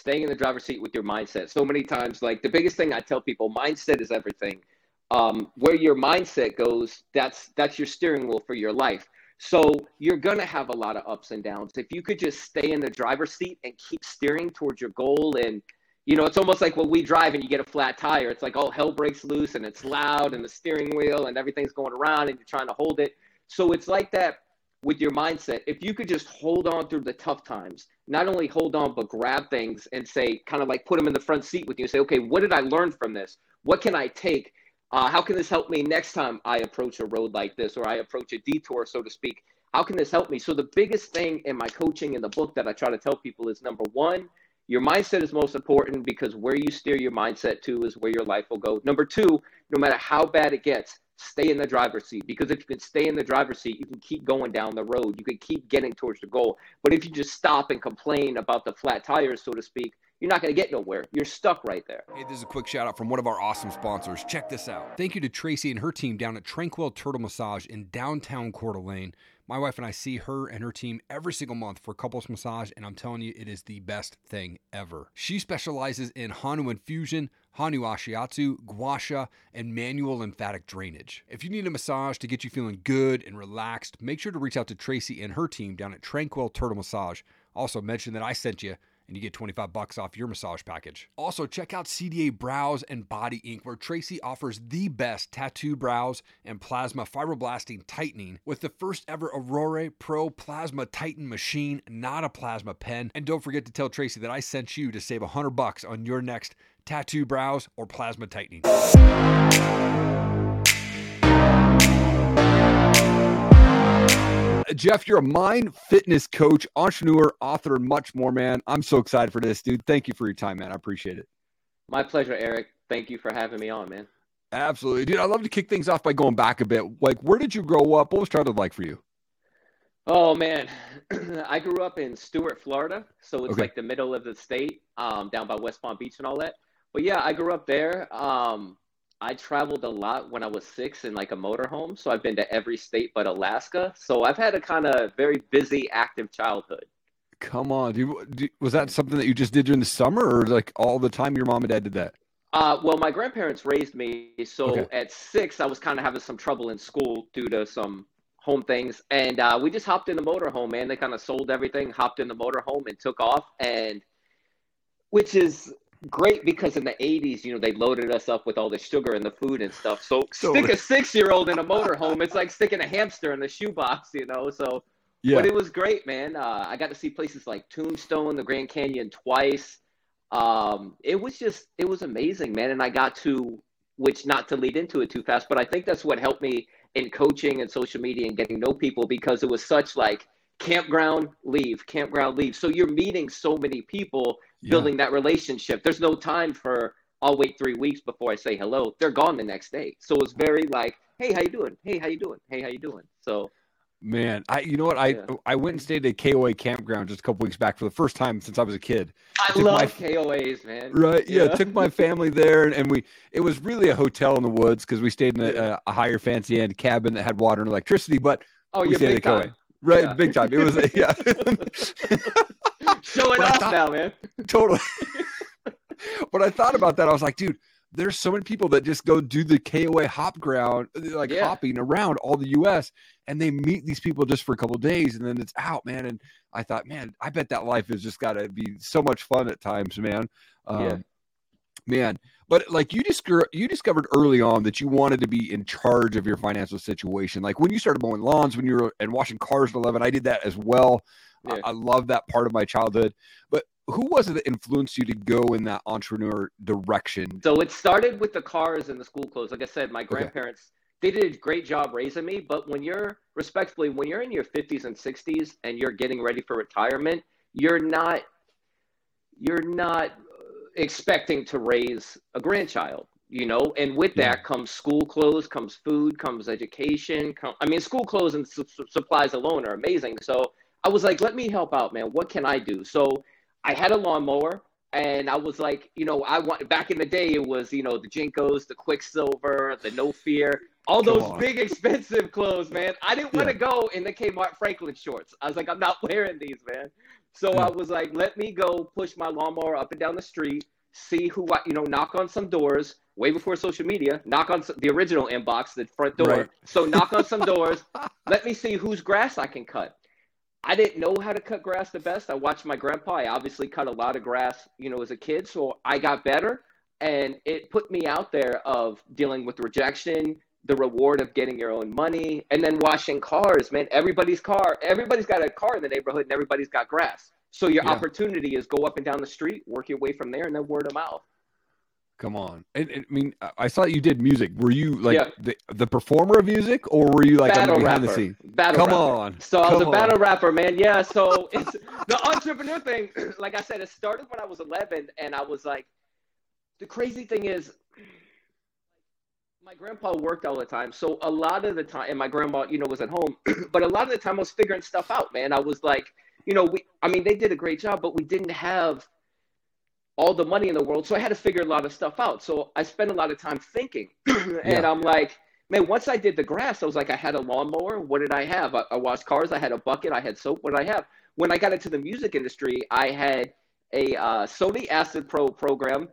staying in the driver's seat with your mindset. So many times, like the biggest thing I tell people, mindset is everything. Um, where your mindset goes, that's that's your steering wheel for your life. So you're gonna have a lot of ups and downs. If you could just stay in the driver's seat and keep steering towards your goal, and you know, it's almost like when we drive and you get a flat tire. It's like all hell breaks loose and it's loud and the steering wheel and everything's going around and you're trying to hold it. So it's like that with your mindset, if you could just hold on through the tough times, not only hold on, but grab things and say, kind of like put them in the front seat with you and say, okay, what did I learn from this? What can I take? Uh, how can this help me next time I approach a road like this or I approach a detour, so to speak? How can this help me? So, the biggest thing in my coaching in the book that I try to tell people is number one, your mindset is most important because where you steer your mindset to is where your life will go. Number two, no matter how bad it gets, stay in the driver's seat because if you can stay in the driver's seat, you can keep going down the road. You can keep getting towards the goal. But if you just stop and complain about the flat tires, so to speak, you're not going to get nowhere. You're stuck right there. Hey, this is a quick shout out from one of our awesome sponsors. Check this out. Thank you to Tracy and her team down at Tranquil Turtle Massage in downtown Coeur d'Alene. My wife and I see her and her team every single month for couples massage, and I'm telling you, it is the best thing ever. She specializes in Hanu infusion, Hanu Ashiatsu, Gua Sha, and manual lymphatic drainage. If you need a massage to get you feeling good and relaxed, make sure to reach out to Tracy and her team down at Tranquil Turtle Massage. Also, mention that I sent you and you get 25 bucks off your massage package. Also, check out CDA Brows and Body Ink, where Tracy offers the best tattoo brows and plasma fibroblasting tightening with the first ever Aurora Pro Plasma Tighten machine, not a plasma pen. And don't forget to tell Tracy that I sent you to save 100 bucks on your next tattoo brows or plasma tightening. Jeff, you're a mind fitness coach, entrepreneur, author, and much more, man. I'm so excited for this, dude. Thank you for your time, man. I appreciate it. My pleasure, Eric. Thank you for having me on, man. Absolutely, dude. I'd love to kick things off by going back a bit. Like, where did you grow up? What was childhood like for you? Oh man, I grew up in Stuart, Florida, so it's okay. like the middle of the state, um, down by West Palm Beach and all that. But yeah, I grew up there. Um, I traveled a lot when I was six in like a motorhome. So I've been to every state but Alaska. So I've had a kind of very busy, active childhood. Come on, dude. Was that something that you just did during the summer or like all the time your mom and dad did that? Uh, well, my grandparents raised me. So okay. at six, I was kind of having some trouble in school due to some home things. And uh, we just hopped in the motorhome, man. They kind of sold everything, hopped in the motorhome, and took off. And which is great because in the 80s, you know, they loaded us up with all the sugar and the food and stuff. So, so stick a six year old in a motorhome, it's like sticking a hamster in a shoebox, you know? So, yeah. but it was great, man. Uh, I got to see places like Tombstone, the Grand Canyon twice. Um, it was just, it was amazing, man. And I got to, which not to lead into it too fast, but I think that's what helped me in coaching and social media and getting to know people because it was such like, campground leave campground leave so you're meeting so many people yeah. building that relationship. There's no time for I'll wait three weeks before I say hello. They're gone the next day. So it's very like, hey, how you doing? Hey, how you doing? Hey, how you doing? So Man, I you know what I yeah. I went and stayed at KOA campground just a couple weeks back for the first time since I was a kid. I, I love my, KOAs, man. Right? Yeah, yeah. took my family there, and, and, we it was really a hotel in the woods because we stayed in a, a, higher fancy end cabin that had water and electricity. But oh, yeah, big time. KOA. Right, big time. It was yeah. Show it off thought, now, man. Totally. but I thought about that. I was like, dude, there's so many people that just go do the KOA hop ground, like yeah. hopping around all the US, and they meet these people just for a couple days and then it's out, man. And I thought, man, I bet that life has just got to be so much fun at times, man. Um, yeah. Man, but like you discovered, you discovered early on that you wanted to be in charge of your financial situation. Like when you started mowing lawns, when you were and washing cars at 11, I did that as well. Yeah. I, I love that part of my childhood. But who was it that influenced you to go in that entrepreneur direction? So it started with the cars and the school clothes. Like I said, my grandparents okay. they did a great job raising me. But when you're respectfully, when you're in your 50s and 60s and you're getting ready for retirement, you're not you're not expecting to raise a grandchild you know and with that comes school clothes comes food comes education come, i mean school clothes and su- supplies alone are amazing so I was like, let me help out, man. What can I do? So I had a lawnmower and I was like, you know, I want back in the day it was, you know, the JNCOs the Quicksilver, the No Fear, all Come those on. big expensive clothes, man. I didn't want to yeah. go in the Kmart Franklin shorts. I was like, I'm not wearing these, man. So hmm. I was like, let me go push my lawnmower up and down the street, see who I, you know, knock on some doors way before social media, knock on the original inbox, the front door. Right. So knock on some doors, let me see whose grass I can cut. I didn't know how to cut grass the best. I watched my grandpa. I obviously cut a lot of grass, you know, as a kid. So I got better and it put me out there of dealing with rejection, the reward of getting your own money, and then washing cars, man. Everybody's car, everybody's got a car in the neighborhood and everybody's got grass. So your yeah. opportunity is go up and down the street, work your way from there, and then word of mouth. Come on. And, and, I mean, I saw you did music. Were you like yeah. the, the performer of music or were you like battle on the behind rapper. the scene? Battle Come rapper. on. So I was a battle rapper, man. Yeah. So it's the entrepreneur thing. Like I said, it started when I was 11 and I was like, the crazy thing is, my grandpa worked all the time. So a lot of the time, and my grandma, you know, was at home, but a lot of the time I was figuring stuff out, man. I was like, you know, we, I mean, they did a great job, but we didn't have all the money in the world. So I had to figure a lot of stuff out. So I spent a lot of time thinking. and yeah. I'm like, man, once I did the grass, I was like, I had a lawnmower. What did I have? I, I washed cars. I had a bucket. I had soap. What did I have? When I got into the music industry, I had a uh, Sony Acid Pro program.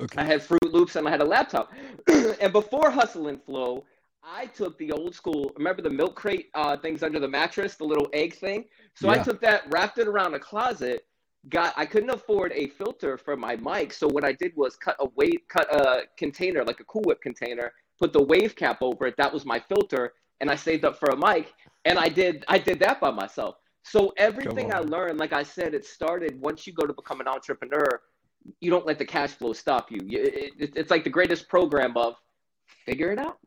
Okay. I had Fruit Loops and I had a laptop. and before Hustle and Flow, I took the old school, remember the milk crate uh, things under the mattress, the little egg thing? So yeah. I took that, wrapped it around a closet, got I couldn't afford a filter for my mic, so what I did was cut a wave, cut a container like a Cool Whip container, put the wave cap over it. That was my filter, and I saved up for a mic, and I did I did that by myself. So everything I learned, like I said, it started once you go to become an entrepreneur. You don't let the cash flow stop you. It, it, it's like the greatest program of figure it out.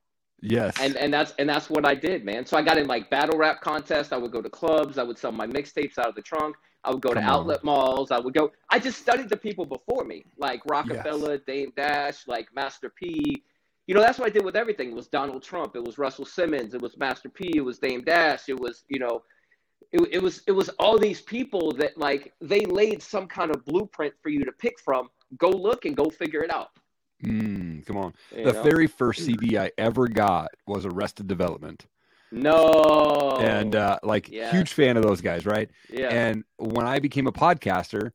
Yes. And and that's and that's what I did, man. So I got in like battle rap contests. I would go to clubs. I would sell my mixtapes out of the trunk. I would go Come to outlet malls. I would go. I just studied the people before me, like Rockefeller, yes. Dame Dash, like Master P. You know, that's what I did with everything. It was Donald Trump. It was Russell Simmons. It was Master P. It was Dame Dash. It was, you know, it, it was it was all these people that like they laid some kind of blueprint for you to pick from. Go look and go figure it out. Mm, come on. You the know? very first CD I ever got was Arrested Development. No. And uh, like yeah. huge fan of those guys, right? Yeah. And when I became a podcaster,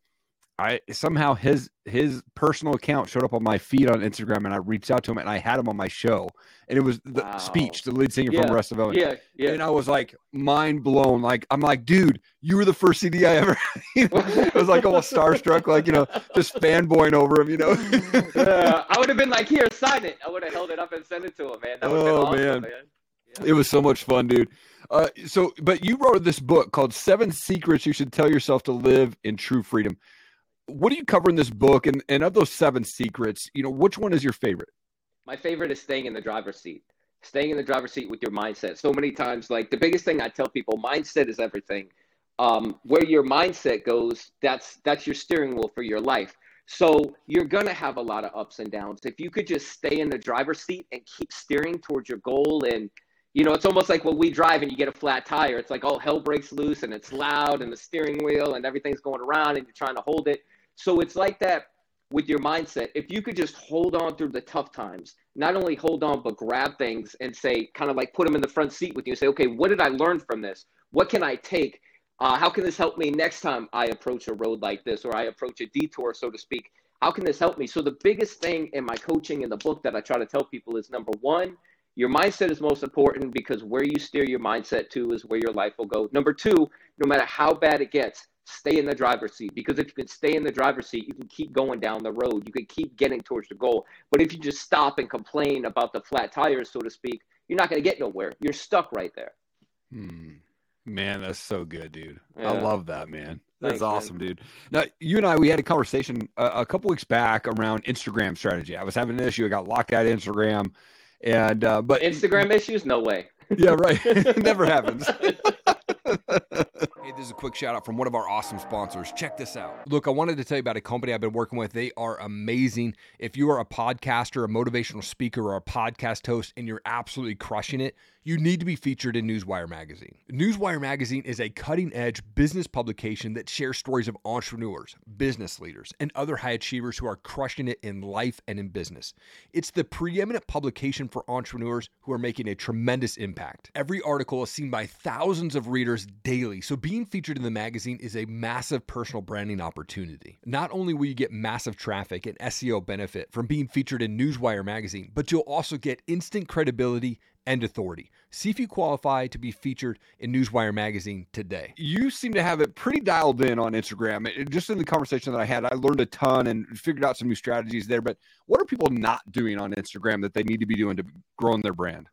I somehow his his personal account showed up on my feed on Instagram, and I reached out to him, and I had him on my show, and it was the wow. Speech, the lead singer yeah. from Rest of Owen. Yeah, yeah. And I was like mind blown. Like I'm like, dude, you were the first CD I ever. I was like almost starstruck, like you know, just fanboying over him. You know. yeah, I would have been like, here, sign it. I would have held it up and sent it to him, man. That oh awesome, man. man. It was so much fun, dude. Uh, so, but you wrote this book called Seven Secrets You Should Tell Yourself to Live in True Freedom. What do you cover in this book? And, and of those seven secrets, you know, which one is your favorite? My favorite is staying in the driver's seat. Staying in the driver's seat with your mindset. So many times, like the biggest thing I tell people, mindset is everything. Um, where your mindset goes, that's that's your steering wheel for your life. So you're gonna have a lot of ups and downs. If you could just stay in the driver's seat and keep steering towards your goal and you know, it's almost like when we drive and you get a flat tire, it's like, all hell breaks loose and it's loud and the steering wheel and everything's going around and you're trying to hold it. So it's like that with your mindset. If you could just hold on through the tough times, not only hold on, but grab things and say, kind of like put them in the front seat with you and say, okay, what did I learn from this? What can I take? Uh, how can this help me next time I approach a road like this or I approach a detour, so to speak? How can this help me? So, the biggest thing in my coaching in the book that I try to tell people is number one, your mindset is most important because where you steer your mindset to is where your life will go. Number two, no matter how bad it gets, stay in the driver's seat because if you can stay in the driver's seat, you can keep going down the road. You can keep getting towards the goal. But if you just stop and complain about the flat tires, so to speak, you're not going to get nowhere. You're stuck right there. Hmm. Man, that's so good, dude. Yeah. I love that, man. That's Thanks, awesome, man. dude. Now, you and I, we had a conversation a, a couple weeks back around Instagram strategy. I was having an issue. I got locked out of Instagram. And uh, but Instagram issues, no way. Yeah, right. Never happens. hey, this is a quick shout out from one of our awesome sponsors. Check this out. Look, I wanted to tell you about a company I've been working with. They are amazing. If you are a podcaster, a motivational speaker, or a podcast host, and you're absolutely crushing it, you need to be featured in Newswire Magazine. Newswire Magazine is a cutting edge business publication that shares stories of entrepreneurs, business leaders, and other high achievers who are crushing it in life and in business. It's the preeminent publication for entrepreneurs who are making a tremendous impact. Every article is seen by thousands of readers daily, so being featured in the magazine is a massive personal branding opportunity. Not only will you get massive traffic and SEO benefit from being featured in Newswire Magazine, but you'll also get instant credibility and authority. See if you qualify to be featured in Newswire magazine today. You seem to have it pretty dialed in on Instagram. It, just in the conversation that I had, I learned a ton and figured out some new strategies there. But what are people not doing on Instagram that they need to be doing to growing their brand?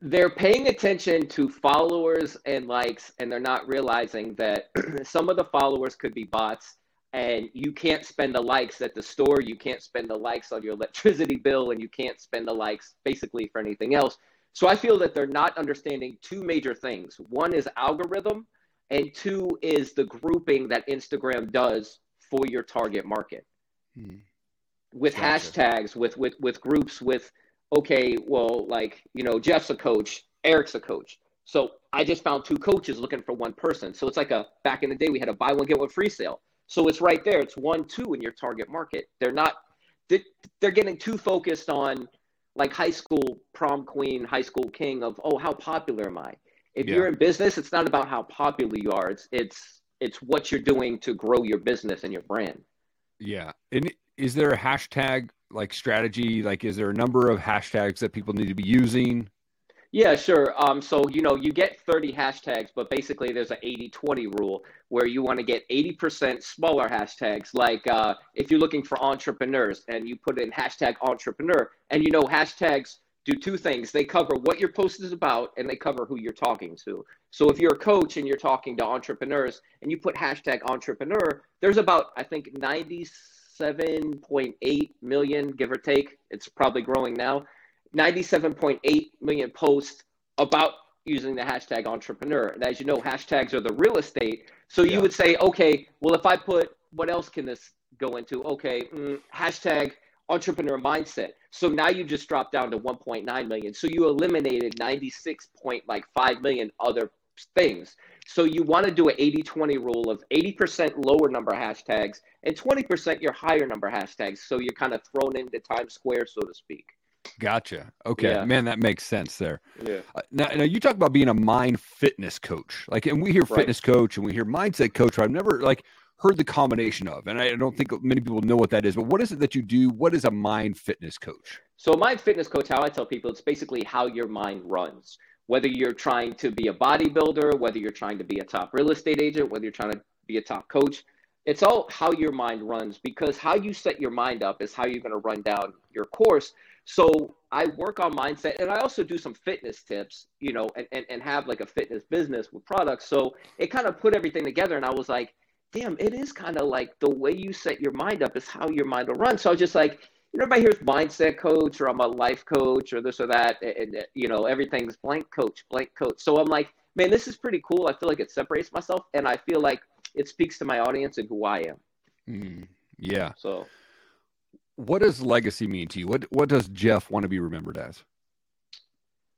They're paying attention to followers and likes, and they're not realizing that some of the followers could be bots and you can't spend the likes at the store you can't spend the likes on your electricity bill and you can't spend the likes basically for anything else. So i feel that they're not understanding two major things. One is algorithm and two is the grouping that instagram does for your target market. Hmm. with gotcha. hashtags with with with groups with okay well like you know jeff's a coach eric's a coach. So i just found two coaches looking for one person. So it's like a back in the day we had a buy one get one free sale so it's right there. It's one, two in your target market. They're not, they're getting too focused on like high school prom queen, high school king of, oh, how popular am I? If yeah. you're in business, it's not about how popular you are. It's, it's, it's what you're doing to grow your business and your brand. Yeah. And is there a hashtag like strategy? Like, is there a number of hashtags that people need to be using? Yeah, sure. Um, so, you know, you get 30 hashtags, but basically there's an 80 20 rule where you want to get 80% smaller hashtags. Like uh, if you're looking for entrepreneurs and you put in hashtag entrepreneur, and you know, hashtags do two things they cover what your post is about and they cover who you're talking to. So if you're a coach and you're talking to entrepreneurs and you put hashtag entrepreneur, there's about, I think, 97.8 million, give or take. It's probably growing now 97.8 million posts about using the hashtag entrepreneur. And as you know, hashtags are the real estate. So you yeah. would say, okay, well, if I put what else can this go into? Okay, mm, hashtag entrepreneur mindset. So now you just dropped down to 1.9 million. So you eliminated 96.5 million other things. So you want to do an 80 20 rule of 80% lower number hashtags and 20% your higher number hashtags. So you're kind of thrown into Times Square, so to speak. Gotcha. Okay, yeah. man, that makes sense there. Yeah. Uh, now, now, you talk about being a mind fitness coach, like, and we hear right. fitness coach and we hear mindset coach. I've never like heard the combination of, and I don't think many people know what that is. But what is it that you do? What is a mind fitness coach? So, a mind fitness coach, how I tell people, it's basically how your mind runs. Whether you're trying to be a bodybuilder, whether you're trying to be a top real estate agent, whether you're trying to be a top coach, it's all how your mind runs because how you set your mind up is how you're going to run down your course so I work on mindset and I also do some fitness tips, you know, and, and, and have like a fitness business with products. So it kind of put everything together. And I was like, damn, it is kind of like the way you set your mind up is how your mind will run. So I was just like, you know, everybody hears mindset coach or I'm a life coach or this or that. And, and, you know, everything's blank coach, blank coach. So I'm like, man, this is pretty cool. I feel like it separates myself and I feel like it speaks to my audience and who I am. Mm, yeah. So what does legacy mean to you? What what does Jeff want to be remembered as?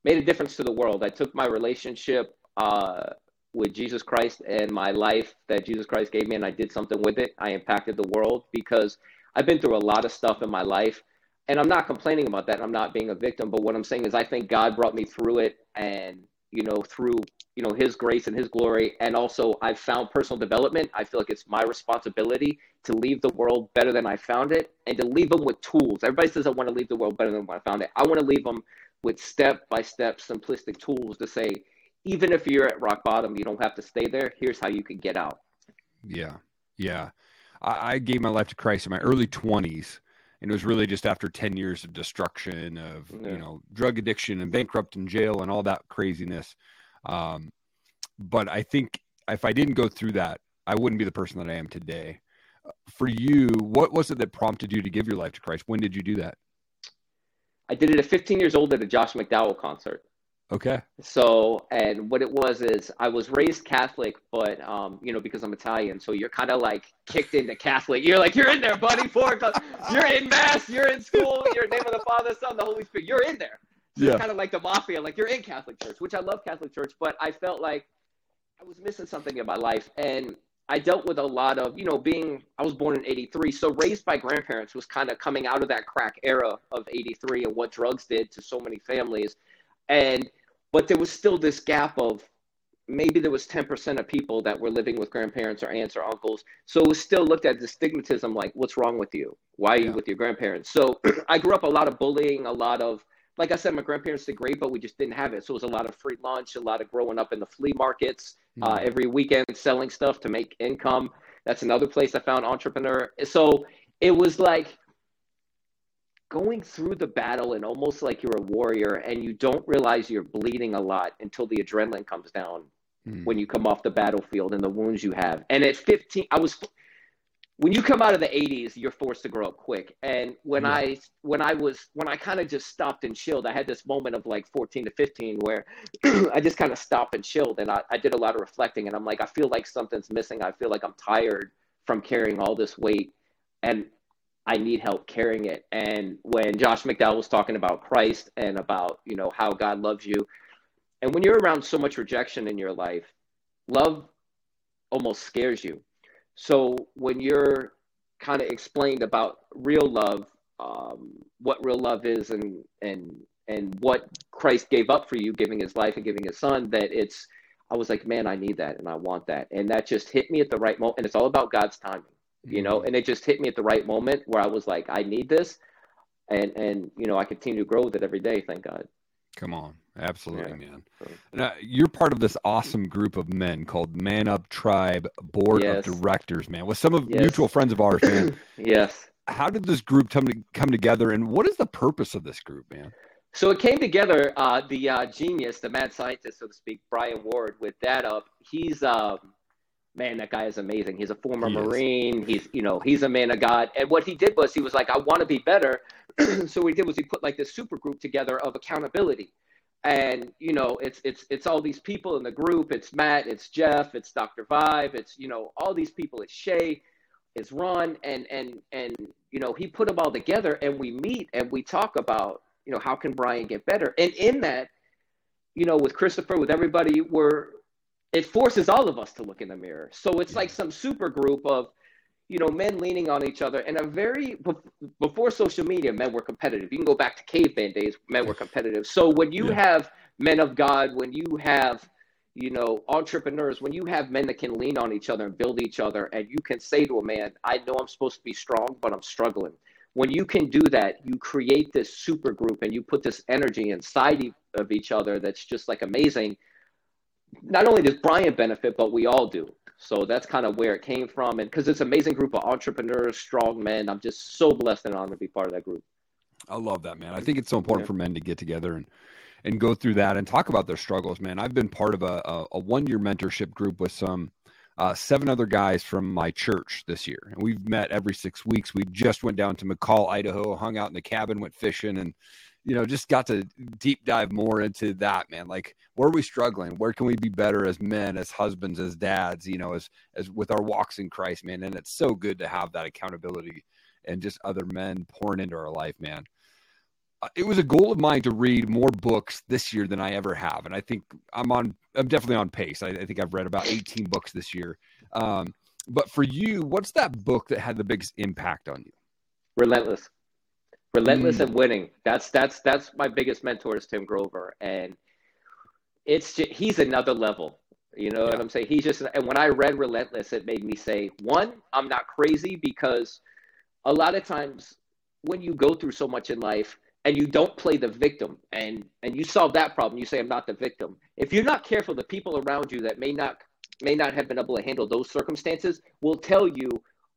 Made a difference to the world. I took my relationship uh, with Jesus Christ and my life that Jesus Christ gave me, and I did something with it. I impacted the world because I've been through a lot of stuff in my life, and I'm not complaining about that. I'm not being a victim, but what I'm saying is I think God brought me through it, and you know, through you know his grace and his glory. And also i've found personal development. I feel like it's my responsibility to leave the world better than i found it and to leave them with tools. Everybody says i want to leave the world better than when i found it. I want to leave them with step by step simplistic tools to say even if you're at rock bottom you don't have to stay there. Here's how you can get out. Yeah. Yeah. I, I gave my life to christ in my early 20s and it was really just after 10 years of destruction of yeah. you know drug addiction and bankrupt and jail and all that craziness um, but I think if I didn't go through that, I wouldn't be the person that I am today. For you, what was it that prompted you to give your life to Christ? When did you do that? I did it at 15 years old at a Josh McDowell concert. Okay. So, and what it was is I was raised Catholic, but, um, you know, because I'm Italian, so you're kind of like kicked into Catholic. You're like, you're in there, buddy. For you're in mass, you're in school, you're in name of the Father, Son, the Holy Spirit. You're in there. So yeah. it's kind of like the mafia. Like you're in Catholic Church, which I love Catholic Church, but I felt like I was missing something in my life, and I dealt with a lot of, you know, being, I was born in 83. So raised by grandparents was kind of coming out of that crack era of 83 and what drugs did to so many families. And, but there was still this gap of maybe there was 10% of people that were living with grandparents or aunts or uncles. So it was still looked at as stigmatism like, what's wrong with you? Why are you yeah. with your grandparents? So I grew up a lot of bullying, a lot of, like I said, my grandparents did great, but we just didn't have it. So it was a lot of free lunch, a lot of growing up in the flea markets, mm-hmm. uh, every weekend selling stuff to make income. That's another place I found entrepreneur. So it was like going through the battle and almost like you're a warrior and you don't realize you're bleeding a lot until the adrenaline comes down mm-hmm. when you come off the battlefield and the wounds you have. And at 15, I was when you come out of the 80s you're forced to grow up quick. And when yeah. i when i was when i kind of just stopped and chilled i had this moment of like 14 to 15 where i just kind of stopped and chilled and I, I did a lot of reflecting and i'm like i feel like something's missing. I feel like i'm tired from carrying all this weight and i need help carrying it. And when josh mcdowell was talking about christ and about you know how god loves you and when you're around so much rejection in your life love almost scares you so when you're kind of explained about real love, um, what real love is, and and and what Christ gave up for you, giving His life and giving His Son, that it's, I was like, man, I need that and I want that, and that just hit me at the right moment. And it's all about God's timing, you know. Mm-hmm. And it just hit me at the right moment where I was like, I need this, and and you know, I continue to grow with it every day. Thank God. Come on. Absolutely, yeah. man. Now, you're part of this awesome group of men called Man Up Tribe Board yes. of Directors, man, with some of yes. mutual friends of ours, man. yes. How did this group come to come together, and what is the purpose of this group, man? So it came together. Uh, the uh, genius, the mad scientist, so to speak, Brian Ward, with that up. He's um, man, that guy is amazing. He's a former he Marine. Is. He's you know he's a man of God. And what he did was he was like, I want to be better. so what he did was he put like this super group together of accountability. And you know it's it's it's all these people in the group. It's matt it's jeff it's dr vibe it's you know all these people. It's shay it's ron. And and and you know he put them all together and we meet and we talk about you know how can brian get better? And in that you know with christopher with everybody we're it forces all of us to look in the mirror. So it's like some super group of you know, men leaning on each other. And a very, before social media, men were competitive. You can go back to caveman days, men were competitive. So when you yeah. have men of God, when you have, you know, entrepreneurs, when you have men that can lean on each other and build each other, and you can say to a man, I know I'm supposed to be strong, but I'm struggling. When you can do that, you create this super group and you put this energy inside of each other that's just like amazing. Not only does Brian benefit, but we all do. So that's kind of where it came from. And because it's an amazing group of entrepreneurs, strong men, I'm just so blessed and honored to be part of that group. I love that, man. I think it's so important yeah. for men to get together and and go through that and talk about their struggles, man. I've been part of a, a, a one year mentorship group with some uh, seven other guys from my church this year, and we've met every six weeks. We just went down to McCall, Idaho, hung out in the cabin, went fishing, and you know, just got to deep dive more into that, man. Like, where are we struggling? Where can we be better as men, as husbands, as dads, you know, as, as with our walks in Christ, man. And it's so good to have that accountability and just other men pouring into our life, man. Uh, it was a goal of mine to read more books this year than I ever have. And I think I'm on, I'm definitely on pace. I, I think I've read about 18 books this year. Um, but for you, what's that book that had the biggest impact on you? Relentless relentless mm. and winning. That's that's that's my biggest mentor is Tim Grover, and it's just, he's another level. You know yeah. what I'm saying? He's just and when I read Relentless, it made me say, one, I'm not crazy because a lot of times when you go through so much in life and you don't play the victim and and you solve that problem, you say I'm not the victim. If you're not careful, the people around you that may not may not have been able to handle those circumstances will tell you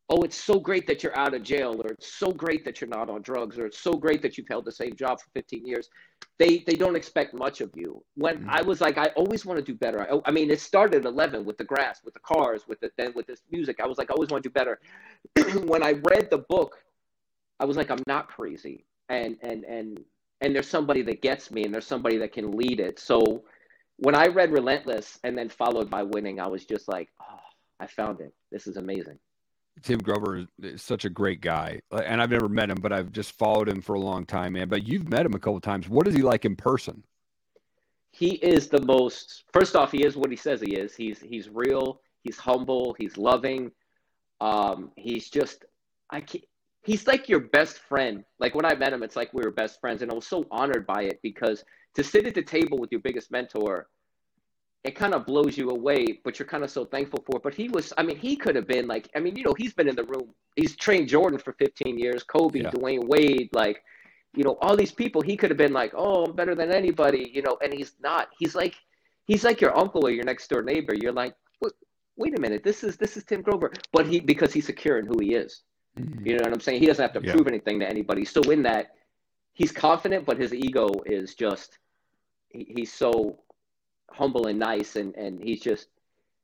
oh, it's so great that you're out of jail, or it's so great that you're not on drugs, or it's so great that you've held the same job for 15 years. They they don't expect much of you. When mm-hmm. I was like, I always want to do better. I, I, mean, it started at 11 with the grass, with the cars, with the then with this music. I was like, I always want to do better. when I read the book, I was like, I'm not crazy, and and and and there's somebody that gets me, and there's somebody that can lead it. So when I read Relentless and then followed by Winning, I was just like, oh, I found it. This is amazing. Tim Grover is such a great guy, and I've never met him, but I've just followed him for a long time, man. But you've met him a couple times. What is he like in person? He is the most. First off, he is what he says he is. He's he's real. He's humble. He's loving. Um, he's just I can't, he's like your best friend. Like when I met him, it's like we were best friends, and I was so honored by it because to sit at the table with your biggest mentor it kind of blows you away, but you're kind of so thankful for it. But he was, I mean, he could have been like, I mean, you know, he's been in the room. He's trained Jordan for 15 years, Kobe, yeah. Dwyane Wade, like, you know, all these people. He could have been like, oh, I'm better than anybody, you know, and he's not. He's like, he's like your uncle or your next door neighbor. You're like, wait, wait a minute, this is this is Tim Grover, but he because he's secure in who he is. Mm-hmm. You know what I'm saying? He doesn't have to yeah. prove anything to anybody. So in that, he's confident, but his ego is just, he, he's so humble and nice, and and he's just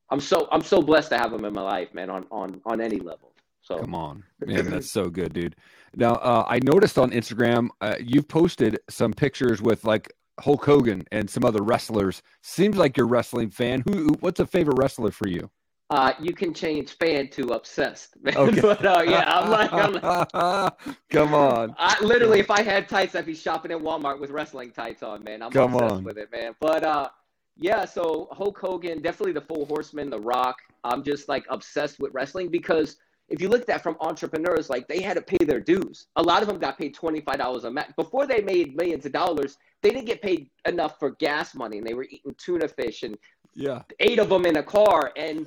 I'm so I'm so blessed to have him in my life, man, on on on any level. So come on, man, that's so good, dude. Now uh, I noticed on Instagram uh, you've posted some pictures with like Hulk Hogan and some other wrestlers. Seems like you're a wrestling fan. Who? What's a favorite wrestler for you? Uh, you can change fan to obsessed, man. Okay. but uh, yeah, I'm like, I'm like come on. I literally, if I had tights, I'd be shopping at Walmart with wrestling tights on, man. I'm come obsessed on. with it, man. But uh, yeah, so Hulk Hogan, definitely the Four Horsemen, The Rock. I'm just like obsessed with wrestling because if you look at that from entrepreneurs, like they had to pay their dues. A lot of them got paid twenty five dollars a match before they made millions of dollars. They didn't get paid enough for gas money, and they were eating tuna fish and yeah, eight of them in a car, and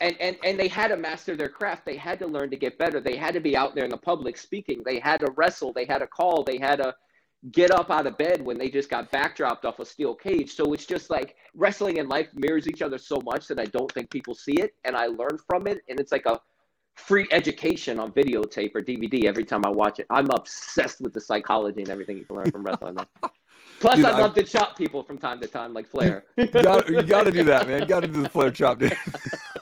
and and and they had to master their craft. They had to learn to get better. They had to be out there in the public speaking. They had to wrestle. They had to call. They had to get up out of bed when they just got backdropped off a steel cage. So it's just like wrestling and life mirrors each other so much that I don't think people see it. And I learn from it. And it's like a free education on videotape or DVD every time I watch it. I'm obsessed with the psychology and everything you can learn from wrestling. Plus, dude, I love I, to chop people from time to time, like Flair. you got to do that, man. You got to do the Flair chop, dude.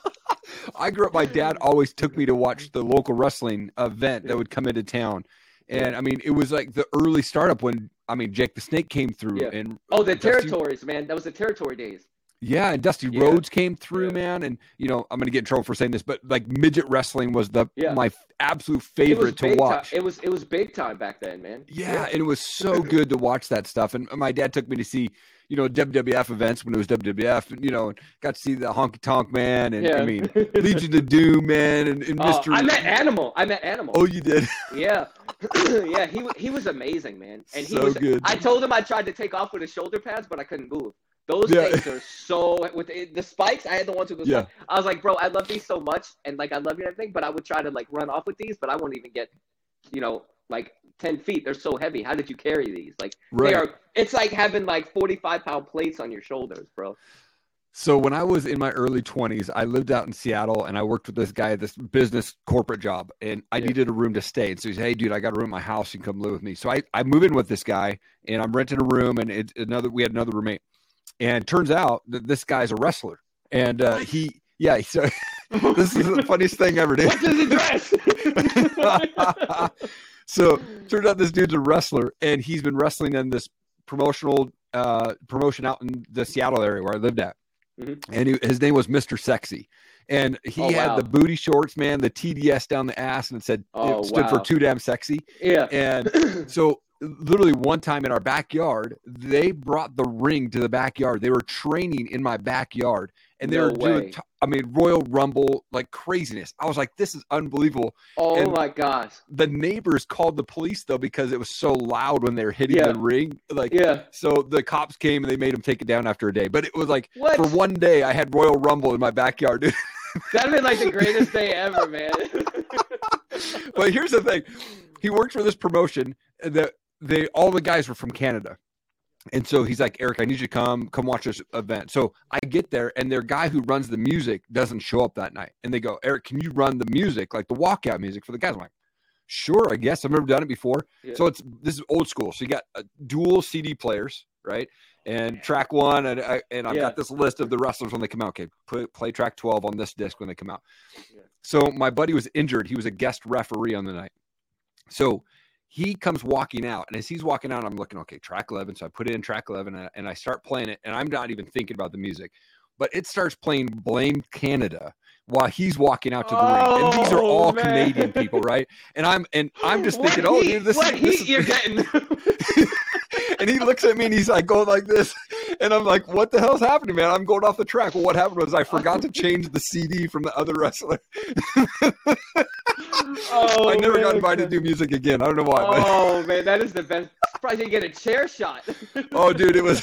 I grew up. My dad always took me to watch the local wrestling event that would come into town, and I mean, it was like the early startup when I mean Jake the Snake came through yeah. and oh the Dusty, territories, man. That was the territory days. Yeah, and Dusty yeah. Rhodes came through, yeah. man. And you know, I'm gonna get in trouble for saying this, but like midget wrestling was the my absolute favorite to watch. Time. It was it was big time back then, man. Yeah, and it was so good to watch that stuff. And my dad took me to see you know WWF events when it was WWF, and you know, got to see the Honky Tonk Man, and yeah. I mean Legion of Doom, man, and, and. Oh, I met Animal. I met Animal. Oh, you did? Yeah, yeah. He he was amazing, man, and he so was. Good. I told him I tried to take off with his shoulder pads, but I couldn't move. Those yeah. things are so with the, the, spikes. I had the ones with the yeah. Spikes. I was like, bro, I love these so much, and like I love you and everything, but I would try to like run off with these, but I won't even get, you know, like 10 feet. They're so heavy. How did you carry these? Like right. they are it's like having like 45 pound plates on your shoulders, bro. So when I was in my early 20s, I lived out in Seattle and I worked with this guy at this business corporate job and I yeah. needed a room to stay. And so he's, hey, dude, I got a room in my house. You can come live with me. So I, I move in with this guy and I'm renting a room and it's another, we had another roommate. And turns out that this guy's a wrestler. And uh, he, yeah, so this is the funniest thing ever, dude. What's his address? so turns out this dude's a wrestler and he's been wrestling in this promotional uh, promotion out in the Seattle area where I lived at. Mm-hmm. And he, his name was Mr. Sexy. And he oh, had wow. the booty shorts, man, the TDS down the ass, and it said oh, it stood wow. for too damn sexy. Yeah. And so literally one time in our backyard, they brought the ring to the backyard. They were training in my backyard and they no were doing, t- I mean, Royal Rumble, like craziness. I was like, this is unbelievable. Oh and my gosh. The neighbors called the police though because it was so loud when they were hitting yeah. the ring. Like, yeah. So the cops came and they made them take it down after a day. But it was like, what? for one day, I had Royal Rumble in my backyard, dude. That'd been like the greatest day ever, man. but here's the thing he worked for this promotion that they all the guys were from Canada. And so he's like, Eric, I need you to come, come watch this event. So I get there, and their guy who runs the music doesn't show up that night. And they go, Eric, can you run the music, like the walkout music for the guys? I'm like, sure, I guess I've never done it before. Yeah. So it's this is old school. So you got uh, dual CD players, right? And track one, and I, and I've yeah. got this list of the wrestlers when they come out. Okay, play, play track twelve on this disc when they come out. Yeah. So my buddy was injured. He was a guest referee on the night. So he comes walking out and as he's walking out i'm looking okay track 11 so i put it in track 11 and I, and I, start playing it and i'm not even thinking about the music but it starts playing Blame Canada while he's walking out to the oh, ring. And these are oh, all man. Canadian people, right? And I'm and I'm just thinking, what oh, heat, this, what is, this is you're getting. and he looks at me and he's like going like this. And I'm like, what the hell's happening, man? I'm going off the track. Well, what happened was I forgot to change the CD from the other wrestler. oh, I never man, got invited to do music again. I don't know why. Oh but... man, that is the best. Probably get a chair shot. oh, dude, it was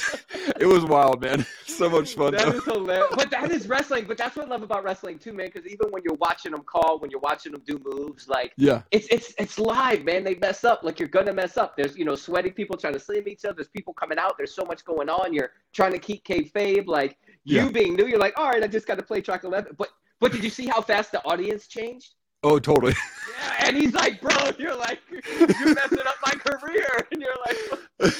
it was wild, man. So much fun. That though. is hilarious. But that is wrestling. But that's what I love about wrestling too, man. Because even when you're watching them call, when you're watching them do moves, like yeah, it's it's it's live, man. They mess up. Like you're gonna mess up. There's you know sweaty people trying to slam each other. There's people coming out. There's so much going on. You're trying to keep kayfabe. Like you yeah. being new, you're like, all right, I just got to play track eleven. But but did you see how fast the audience changed? Oh, totally. Yeah, and he's like, bro, you're like, you're messing up my career, and you're like,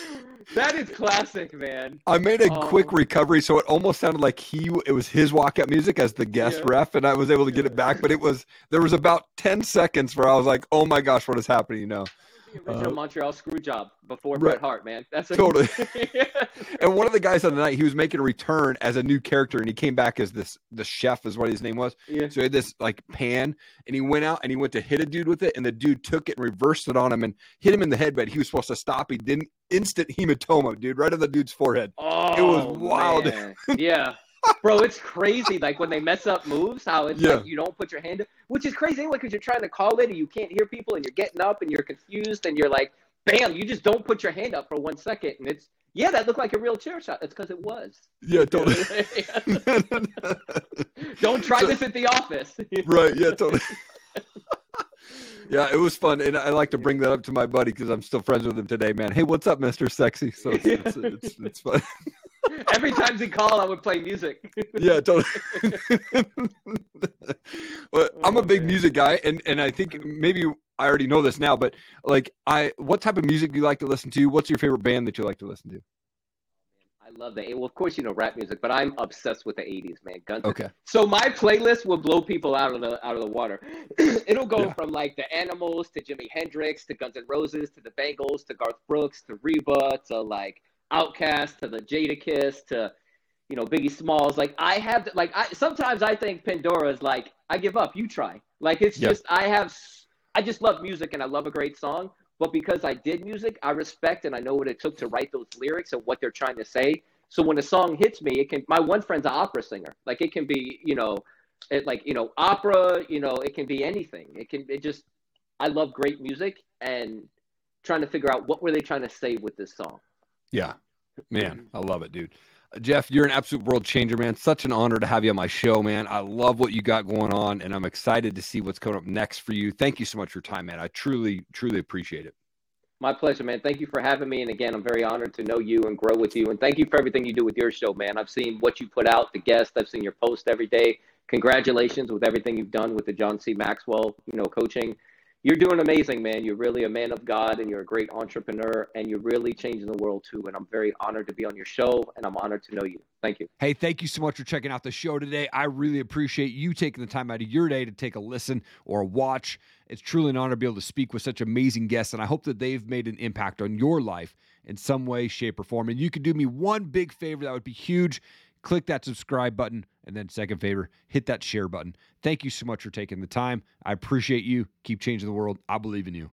that is classic, man. I made a um, quick recovery, so it almost sounded like he, it was his walkout music as the guest yeah. ref, and I was able to get it back. But it was there was about ten seconds where I was like, oh my gosh, what is happening? You know the original uh, Montreal screw job before right. Bret Hart, man. That's totally. and one of the guys on the night, he was making a return as a new character, and he came back as this the chef, is what his name was. Yeah. So he had this like pan, and he went out and he went to hit a dude with it, and the dude took it and reversed it on him and hit him in the head, but he was supposed to stop. He didn't. Instant hematoma, dude, right on the dude's forehead. Oh, it was wild. yeah bro, it's crazy. Like when they mess up moves, how it's yeah. like you don't put your hand, up, which is crazy anyway, because you're trying to call it and you can't hear people and you're getting up and you're confused and you're like, bam, you just don't put your hand up for one second and it's yeah, that looked like a real chair shot. That's because it was. Yeah, totally. don't try so, this at the office. right. Yeah, totally. yeah, it was fun, and I like to bring that up to my buddy because I'm still friends with him today, man. Hey, what's up, Mister Sexy? So it's, it's, it's, it's fun. Every time he called, I would play music. yeah, totally. well, I'm a oh, big oh, music guy, and and I think maybe I already know this now, but like, I what type of music do you like to listen to? What's your favorite band that you like to listen to? I love that. Well, of course, you know rap music, but I'm obsessed with the '80s, man. Guns. Okay. So my playlist will blow people out of the out of the water. It'll go yeah. from like the Animals to Jimi Hendrix to Guns N' Roses to the Bangles to Garth Brooks to Reba to like OutKast to the Jada Jadakiss to you know Biggie Smalls. Like I have like I sometimes I think Pandora is like I give up. You try. Like it's yep. just I have I just love music and I love a great song. But because I did music, I respect and I know what it took to write those lyrics and what they're trying to say. So when a song hits me, it can. My one friend's an opera singer. Like it can be, you know, it like you know opera. You know, it can be anything. It can. It just. I love great music and trying to figure out what were they trying to say with this song. Yeah. Man, I love it, dude. Jeff, you're an absolute world changer, man. Such an honor to have you on my show, man. I love what you got going on, and I'm excited to see what's coming up next for you. Thank you so much for your time, man. I truly, truly appreciate it. My pleasure, man. Thank you for having me. And again, I'm very honored to know you and grow with you. And thank you for everything you do with your show, man. I've seen what you put out, the guests. I've seen your post every day. Congratulations with everything you've done with the John C. Maxwell, you know, coaching you're doing amazing, man. You're really a man of God and you're a great entrepreneur and you're really changing the world too. And I'm very honored to be on your show and I'm honored to know you. Thank you. Hey, thank you so much for checking out the show today. I really appreciate you taking the time out of your day to take a listen or a watch. It's truly an honor to be able to speak with such amazing guests. And I hope that they've made an impact on your life in some way, shape, or form. And you could do me one big favor that would be huge click that subscribe button. And then, second favor, hit that share button. Thank you so much for taking the time. I appreciate you. Keep changing the world. I believe in you.